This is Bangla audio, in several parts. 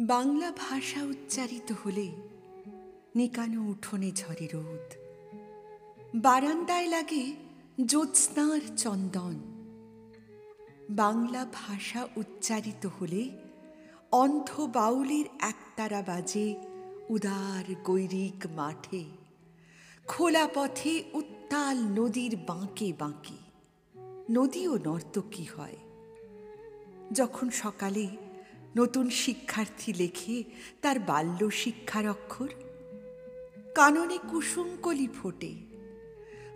বাংলা ভাষা উচ্চারিত হলে নিকানো উঠোনে ঝরে রোদ। বারান্দায় লাগে জ্যোৎস্নার চন্দন। বাংলা ভাষা উচ্চারিত হলে অন্ধ বাউলের একতারা বাজে উদার গৈরিক মাঠে। খোলা পথে উত্তাল নদীর বাঁকে বাঁকে। নদীও নর্তকী হয়। যখন সকালে নতুন শিক্ষার্থী লেখে তার বাল্য শিক্ষার অক্ষর। কাননে কুসুমকলি ফোটে।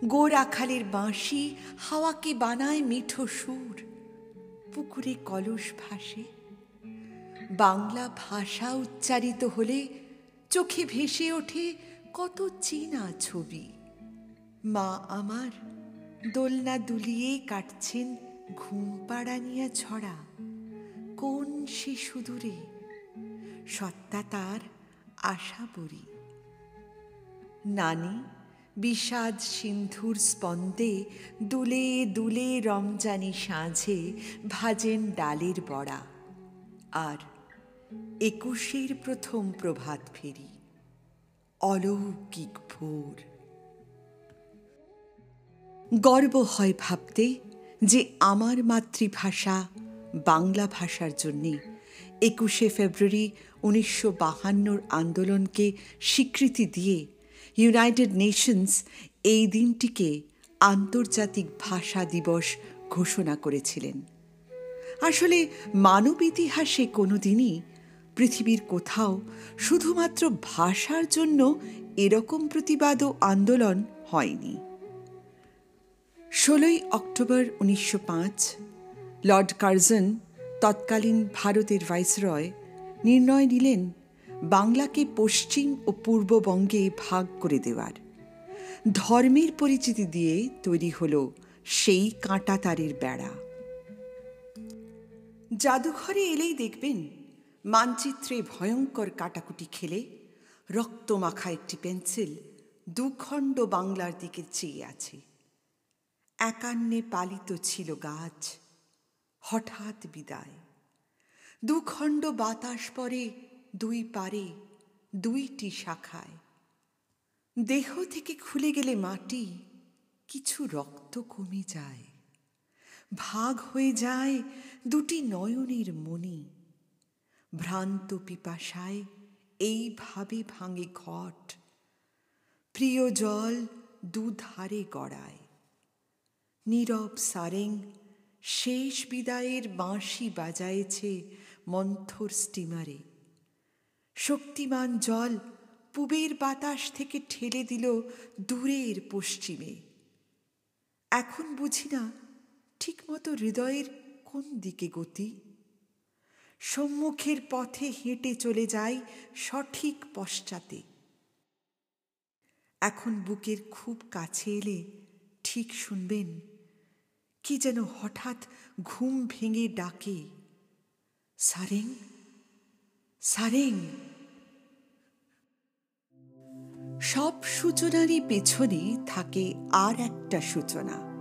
গোর আখালের বাঁশি হাওয়াকে বানায় মিঠো সুর। পুকুরে কলস ভাসে। বাংলা ভাষা উচ্চারিত হলে চোখে ভেসে ওঠে কত চেনা ছবি। মা আমার দোলনা দুলিয়ে কাটছেন ঘুম পাড়ানিয়া ছড়া। কোন সে সুদূরে সত্তা তার আশা বরি নানি, বিষাদ সিন্ধুর স্পন্দে দুলে দুলে রমজানি সাঁঝে ভাজেন ডালের বড়া। আর একুশের প্রথম প্রভাত ফেরি, অলৌকিক ভোর। গর্ব হয় ভাবতে যে আমার মাতৃভাষা বাংলা ভাষার জন্যে একুশে ফেব্রুয়ারি উনিশশো বাহান্নর আন্দোলনকে স্বীকৃতি দিয়ে ইউনাইটেড নেশনস এই দিনটিকে আন্তর্জাতিক ভাষা দিবস ঘোষণা করেছিলেন। আসলে মানব ইতিহাসে কোনো দিনই পৃথিবীর কোথাও শুধুমাত্র ভাষার জন্য এরকম প্রতিবাদ ও আন্দোলন হয়নি। ষোলোই অক্টোবর উনিশশো পাঁচ লর্ড কার্জন তৎকালীন ভারতের ভাইসরয় নির্ণয় নিলেন বাংলাকে পশ্চিম ও পূর্ববঙ্গে ভাগ করে দেওয়ার। ধর্মের পরিচিতি দিয়ে তৈরি হল সেই কাঁটা তারের বেড়া। জাদুঘরে এলেই দেখবেন মানচিত্রে ভয়ঙ্কর কাটাকুটি খেলে রক্তমাখা একটি পেন্সিল দুখণ্ড বাংলার দিকে চেয়ে আছে। একান্নে পালিত ছিল গাছ হঠাৎ বিদায়। দুখণ্ড বাতাস পরে দুই পারে, দুইটি শাখায়। দেহ থেকে খুলে গেলে মাটি, কিছু রক্ত কমে যায়। ভাগ হয়ে যায় দুটি নয়নের মনি ভ্রান্ত পিপাসায় এইভাবে ভাঙে ঘট। প্রিয় জল দুধারে গড়ায়। নীরব সারেং শেষ বিদায়ের বাঁশি বাজায়েছে মন্থর স্টিমারে। শক্তিমান জল পুবের বাতাস থেকে ঠেলে দিল দূরের পশ্চিমে। এখন বুঝি না ঠিকমতো হৃদয়ের কোন দিকে গতি। সম্মুখের পথে হেঁটে চলে যাই সঠিক পশ্চাতে। এখন বুকের খুব কাছে এলে ঠিক শুনবেন কি যেন হঠাৎ ঘুম ভেঙে ডাকে, সারেং সারেং। সব সূচনারই পেছনে থাকে আর একটা সূচনা।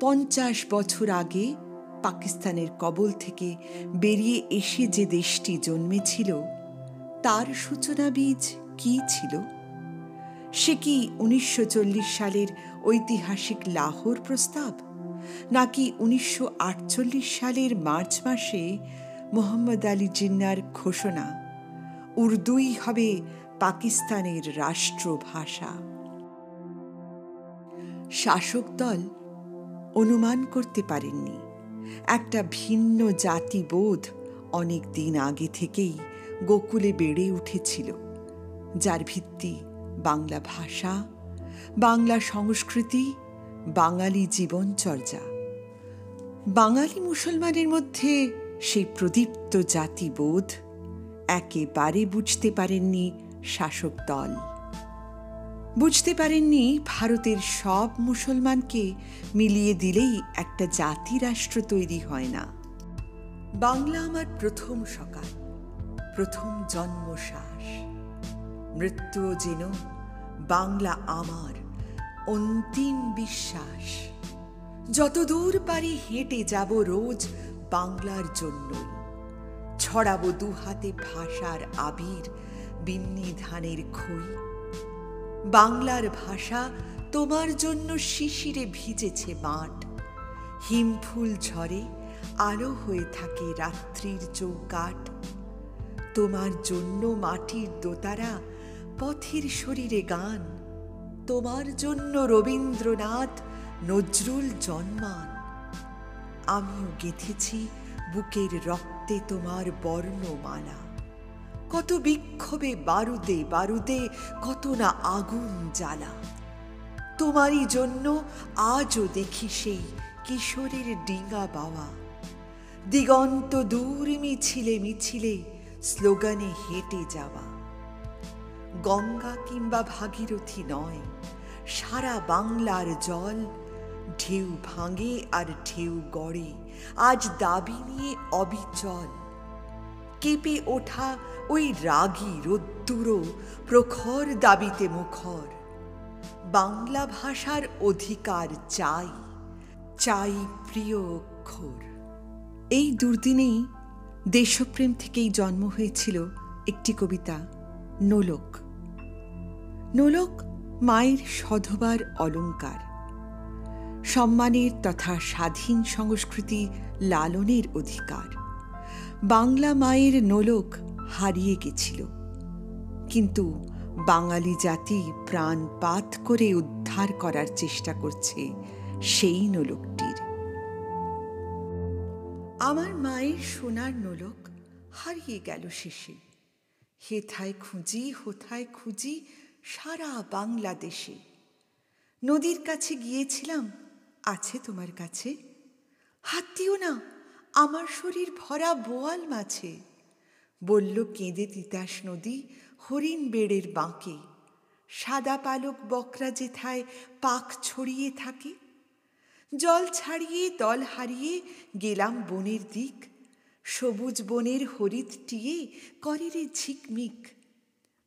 পঞ্চাশ বছর আগে পাকিস্তানের কবল থেকে বেরিয়ে এসে যে দেশটি জন্মেছিল, তার সূচনা বীজ কি ছিল? সে কি উনিশশো চল্লিশ সালের ঐতিহাসিক লাহোর প্রস্তাব? নাকি উনিশশো আটচল্লিশ সালের মার্চ মাসে মোহাম্মদ আলী জিন্নার ঘোষণা? উর্দুই হবে পাকিস্তানের রাষ্ট্রভাষা। শাসক দল অনুমান করতে পারেননি। একটা ভিন্ন জাতিবোধ অনেক দিন আগে থেকেই গোকুলে বেড়ে উঠেছিল, যার ভিত্তি বাংলা ভাষা, বাংলা সংস্কৃতি বাঙালি জীবনচর্যা। বাঙালি মুসলমানের মধ্যে সেই প্রদীপ্ত জাতিবোধ একেবারে বুঝতে পারেননি শাসক দল। বুঝতে পারেননি ভারতের সব মুসলমানকে মিলিয়ে দিলেই একটা জাতি রাষ্ট্র তৈরি হয় না। বাংলা আমার প্রথম সকাল, প্রথম জন্মশ্বাস। মৃত্যুও যেন বাংলা আমার অন্তিম বিশ্বাস। যত দূর পারি হেঁটে যাব রোজ বাংলার জন্যই ছড়াবো দু হাতে ভাষার আবির বিন্নি ধানের খই। বাংলার ভাষা তোমার জন্য শিশিরে ভিজেছে মাঠ। হিমফুল ঝরে, আলো হয়ে থাকে রাত্রির চৌকাট তোমার জন্য মাটির দোতারা পথের শরীরে গান। তোমার জন্য রবীন্দ্রনাথ নজরুল জন্মান। আমিও গেঁথেছি বুকের রক্তে তোমার বর্ণমালা। কত বিক্ষোভে বারুদে বারুদে, কত না আগুন জ্বালা। তোমারই জন্য আজও দেখি সেই কিশোরের ডিঙা বাওয়া। দিগন্ত দূর মিছিলে মিছিলে স্লোগানে হেঁটে যাওয়া। গঙ্গা কিংবা ভাগীরথী নয়। সারা বাংলার জল ঢেউ ভাঙে আর ঢেউ গড়ে। আজ দাবি নিয়ে অবিচল। কেঁপে ওঠা ওই রাগী রোদ্দুরো প্রখর দাবিতে মুখর। বাংলা ভাষার অধিকার চাই চাই প্রিয় অক্ষর। এই দুর্দিনেই দেশপ্রেম থেকেই জন্ম হয়েছিল একটি কবিতা। নোলক। নোলক মায়ের সধবার অলঙ্কার। সম্মানের তথা স্বাধীন সংস্কৃতি লালনের অধিকার। বাংলা মায়ের নোলক হারিয়ে গেছিল। কিন্তু বাঙালি জাতি প্রাণপাত করে উদ্ধার করার চেষ্টা করছে সেই নোলকটির। আমার মায়ের সোনার নোলক হারিয়ে গেল শেষে। হেথায় খুঁজি, হোথায় খুঁজি সারা বাংলাদেশে। নদীর কাছে গিয়েছিলাম, আছে তোমার কাছে? হাত দিও না, আমার শরীর ভরা বোয়াল মাছে। বলল, কেঁদে তিতাস নদী হরিণ বেড়ের বাঁকে। সাদা পালক বকরা যেথায় পাক ছড়িয়ে থাকে। জল ছাড়িয়ে দল হারিয়ে গেলাম বনের দিক সবুজ বনের হরিৎ টিয়ে করে রে ঝিকমিক।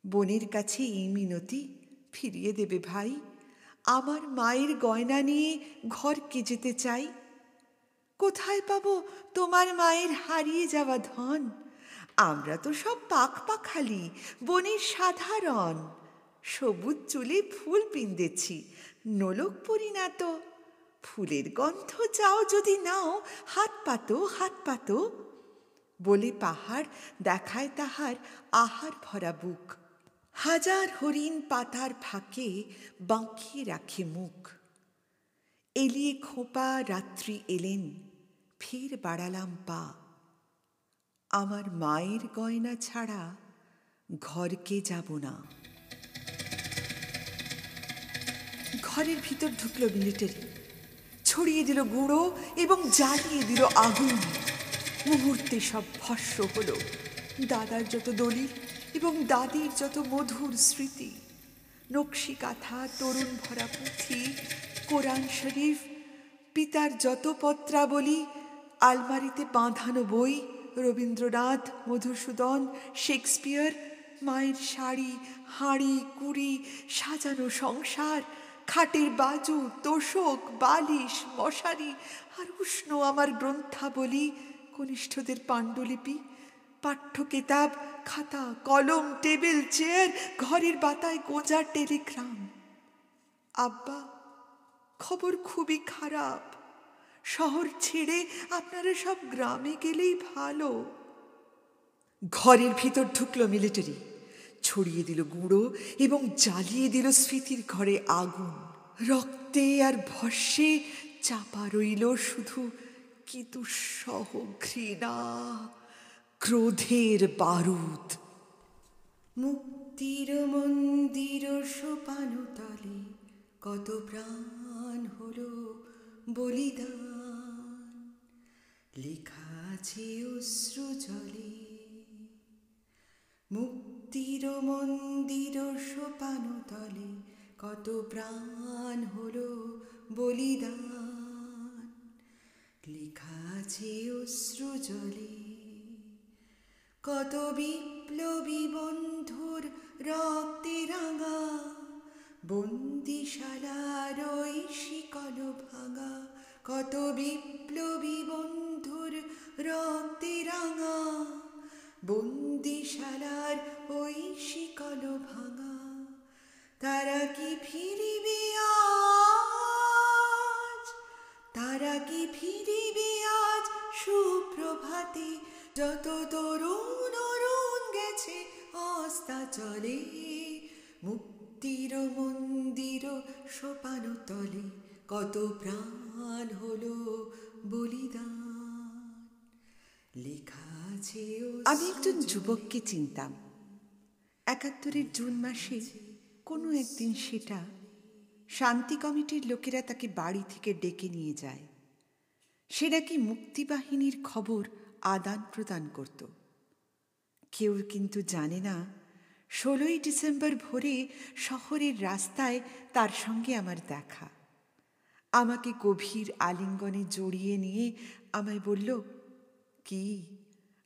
বনের কাছে এই মিনতি, ফিরিয়ে দেবে ভাই। আমার মায়ের গয়না নিয়ে ঘরকে যেতে চাই। কোথায় পাবো তোমার মায়ের হারিয়ে যাওয়া ধন? আমরা তো সব পাক পাখালি বনের সাধারণ। সবুজ চুলে ফুল পিন্দেছি, নোলক পরি না তো। ফুলের গন্ধ চাও যদি নাও, হাত পাতো হাত পাতো। বলে পাহাড়, দেখায় তাহার আহার ভরা বুক। হাজার হরিণ পাতার ফাঁকে বাঁকিয়ে রাখে মুখ। এলিয়ে খোপা রাত্রি এলেন, ফের বাড়ালাম পা। আমার মায়ের গয়না ছাড়া ঘরকে যাব না। ঘরের ভিতর ঢুকলো মিলিটারি ছড়িয়ে দিল গুঁড়ো এবং জ্বালিয়ে দিল আগুন। মুহূর্তে সব ভস্য হলো। দাদার যত দলিল এবং দাদির যত মধুর স্মৃতি। নকশি কাঁথা, তরুণ ভরা পুঁথি, কোরআন শরীফ, পিতার যত পত্রাবলী, আলমারিতে বাঁধানো বই, রবীন্দ্রনাথ, মধুসূদন, শেক্সপিয়ার, মায়ের শাড়ি, হাঁড়ি, কুড়ি, সাজানো সংসার, খাটের বাজু, তোষক, বালিশ, মশারি, আর উষ্ণ আমার গ্রন্থাবলী কনিষ্ঠদের পাণ্ডুলিপি পাঠ্য কিতাব খাতা, কলম, টেবিল, চেয়ার, ঘরের বাতায় গোজার টেলিগ্রাম। আব্বা, খবর খুবই খারাপ। শহর ছেড়ে আপনারা সব গ্রামে গেলেই ভালো। ঘরের ভিতর ঢুকলো মিলিটারি। ছড়িয়ে দিল গুঁড়ো এবং জ্বালিয়ে দিল স্মৃতির ঘরে আগুন। রক্তে আর ভস্যে চাপা রইল শুধু কি দুঃসহ ঘৃণা ক্রোধের বারুদ। মুক্তির মন্দির সোপানো তলে কত প্রাণ হল বলিদান। লেখা আছে অশ্রু জলে। মুক্তির মন্দির সোপানো তলে কত প্রাণ হল বলিদান। লেখা আছে অশ্রু জলে। কত বিপ্লবী বন্ধুর রক্তে রাঙা, বন্দিশালার ওই শিকল ভাঙা। কত বিপ্লবী বন্ধুর রক্তে রাঙা, বন্দিশালার ওই শিকল ভাঙা। তারা কি ফিরিবে আজ? তারা কি ফিরিবে যত তরুণ অরুণ গেছে অস্তা চলে। মুক্তির মন্দির সোপানো তলে কত প্রাণ হলো বলিদান। লেখা আছে আমি একজন যুবককে চিনতাম। একাত্তরের জুন মাসে কোনো একদিন সেটা শান্তি কমিটির লোকেরা তাকে বাড়ি থেকে ডেকে নিয়ে যায়। সে নাকি মুক্তিবাহিনীর খবর আদান প্রদান করত। কেউ কিন্তু জানে না, ষোলোই ডিসেম্বর ভোরে শহরের রাস্তায় তার সঙ্গে আমার দেখা। আমাকে গভীর আলিঙ্গনে জড়িয়ে নিয়ে আমায় বলল, কি,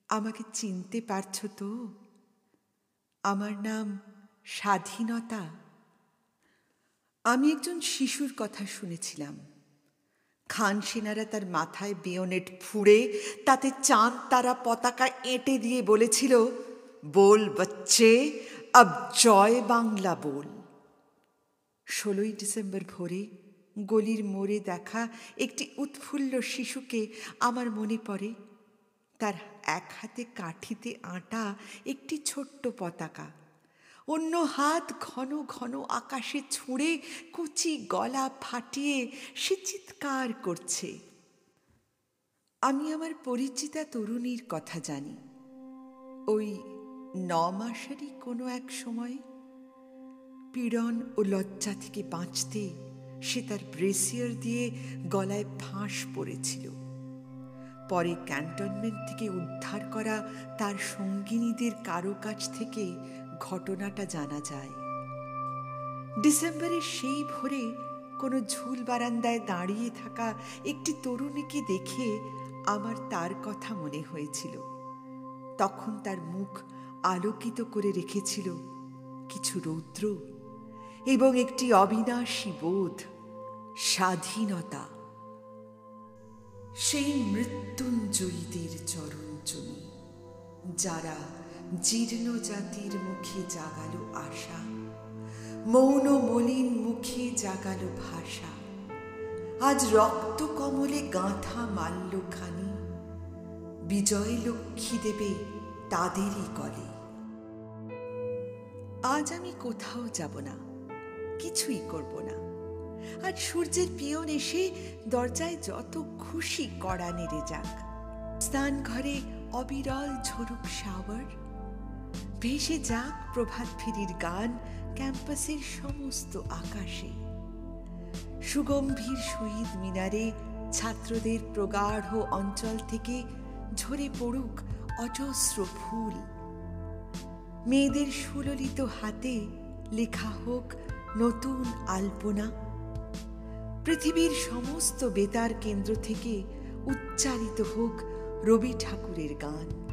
আমাকে চিনতে পারছ তো? আমার নাম স্বাধীনতা। আমি একজন শিশুর কথা শুনেছিলাম। খান সেনারা তার মাথায় বেয়নেট ফুঁড়ে, তাতে চাঁদ তারা পতাকা এঁটে দিয়ে বলেছিল, বল বচ্চে, আব জয় বাংলা বল। ষোলোই ডিসেম্বর ভোরে গলির মোড়ে দেখা একটি উৎফুল্ল শিশুকে আমার মনে পড়ে, তার এক হাতে কাঠিতে আটা একটি ছোট্ট পতাকা। অন্য হাত ঘন ঘন আকাশে ছুঁড়ে কুচি গলা ফাটিয়ে সে চিৎকার করছে। আমি আমার পরিচিতা তরুণীর কথা জানি। ওই ন মাসেরই কোনো এক সময় পীড়ন ও লজ্জা থেকে বাঁচতে সে তার ব্রেসিয়ার দিয়ে গলায় ফাঁস পড়েছিল। পরে ক্যান্টনমেন্ট থেকে উদ্ধার করা তার সঙ্গিনীদের কারও কাছ থেকে ঘটনাটা জানা যায়। ডিসেম্বরের সেই ভোরে কোনো ঝুল বারান্দায় দাঁড়িয়ে থাকা একটি তরুণীকে দেখে আমার তার কথা মনে হয়েছিল। তখন তার মুখ আলোকিত করে রেখেছিল কিছু রৌদ্র এবং একটি অবিনাশী বোধ, স্বাধীনতা। সেই মৃত্যুঞ্জয়ীদের চরণ চরণচুনি যারা জীর্ণ জাতির মুখে জাগালো আশা, মৌন মলিন মুখে জাগালো ভাষা। আজ রক্ত কমলে গাঁথা মাল্যখানি বিজয় লক্ষ্মী দেবে তাদেরই কলে। আজ আমি কোথাও যাব না, কিছুই করব না। আর সূর্যের পিয়ন এসে দরজায় যত খুশি কড়া নেড়ে যাক। স্নান ঘরে অবিরল ঝরুক শাওয়ার ভেসে যাক প্রভাত ফেরির গান ক্যাম্পাসের সমস্ত আকাশে। সুগম্ভীর শহীদ মিনারে ছাত্রদের প্রগাঢ় অঞ্চল থেকে ঝরে পড়ুক অজস্র ফুল। মেয়েদের সুললিত হাতে লেখা হোক নতুন আলপনা। পৃথিবীর সমস্ত বেতার কেন্দ্র থেকে উচ্চারিত হোক রবি ঠাকুরের গান।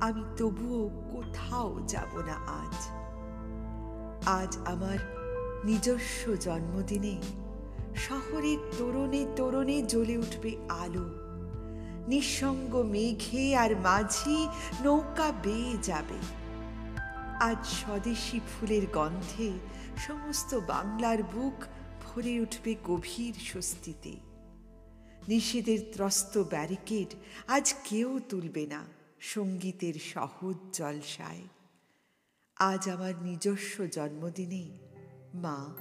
আমি তবুও কোথাও যাব না আজ। আজ আমার নিজস্ব জন্মদিনে শহরের তোরণে তোরণে জ্বলে উঠবে আলো। নিঃসঙ্গ মেঘে আর মাঝি নৌকা বেয়ে যাবে। আজ স্বদেশী ফুলের গন্ধে সমস্ত বাংলার বুক ভরে উঠবে গভীর স্বস্তিতে। নিষেধের ত্রস্ত ব্যারিকেড আজ কেউ তুলবে না। সঙ্গীতের সহজ জলসায়। আজ আমার নিজস্ব জন্মদিনে, মা,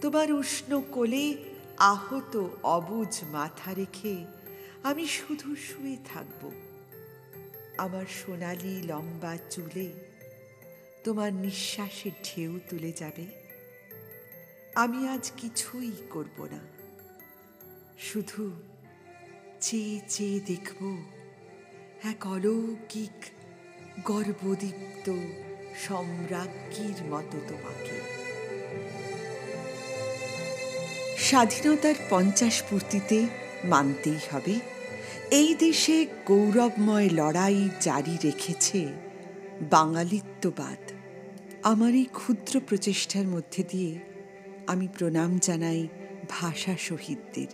তোমার উষ্ণ কোলে আহত অবুজ মাথা রেখে আমি শুধু শুয়ে থাকব। আমার সোনালি লম্বা চুলে তোমার নিঃশ্বাসের ঢেউ তুলে যাবে। আমি আজ কিছুই করব না। শুধু চেয়ে চেয়ে দেখব এক অলৌকিক গর্বদীপ্ত সম্রাজ্ঞীর মতো তোমাকে। স্বাধীনতার পঞ্চাশ পূর্তিতে মানতেই হবে। এই দেশে গৌরবময় লড়াই জারি রেখেছে বাঙালিত্ববাদ। আমার এই ক্ষুদ্র প্রচেষ্টার মধ্যে দিয়ে আমি প্রণাম জানাই ভাষা শহীদদের।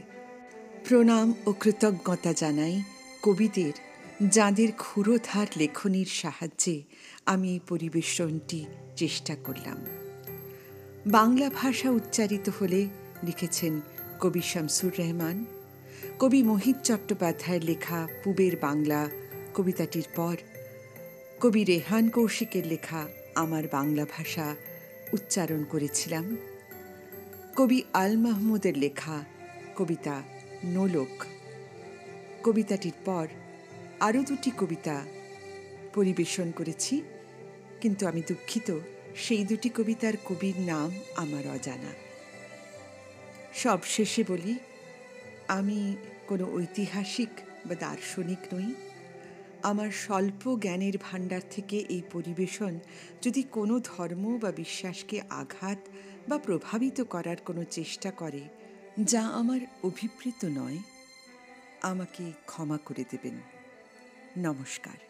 প্রণাম ও কৃতজ্ঞতা জানাই কবিদের যাঁদের ক্ষুরোধার লেখনীর সাহায্যে আমি এই পরিবেশনটি চেষ্টা করলাম। বাংলা ভাষা উচ্চারিত হলে লিখেছেন কবি শামসুর রহমান, কবি মোহিত চট্টোপাধ্যায়ের লেখা পুবের বাংলা কবিতাটির পর কবি রেহান কৌশিকের লেখা আমার বাংলা ভাষা উচ্চারণ করেছিলাম। কবি আল মাহমুদের লেখা কবিতা নোলক কবিতাটির পর আরও দুটি কবিতা পরিবেশন করেছি, কিন্তু আমি দুঃখিত সেই দুটি কবিতার কবির নাম আমার অজানা। সব শেষে বলি, আমি কোনো ঐতিহাসিক বা দার্শনিক নই। আমার স্বল্প জ্ঞানের ভাণ্ডার থেকে এই পরিবেশন যদি কোনো ধর্ম বা বিশ্বাসকে আঘাত বা প্রভাবিত করার কোনো চেষ্টা করে, যা আমার অভিপ্রেত নয়, আমাকে ক্ষমা করে দেবেন। নমস্কার।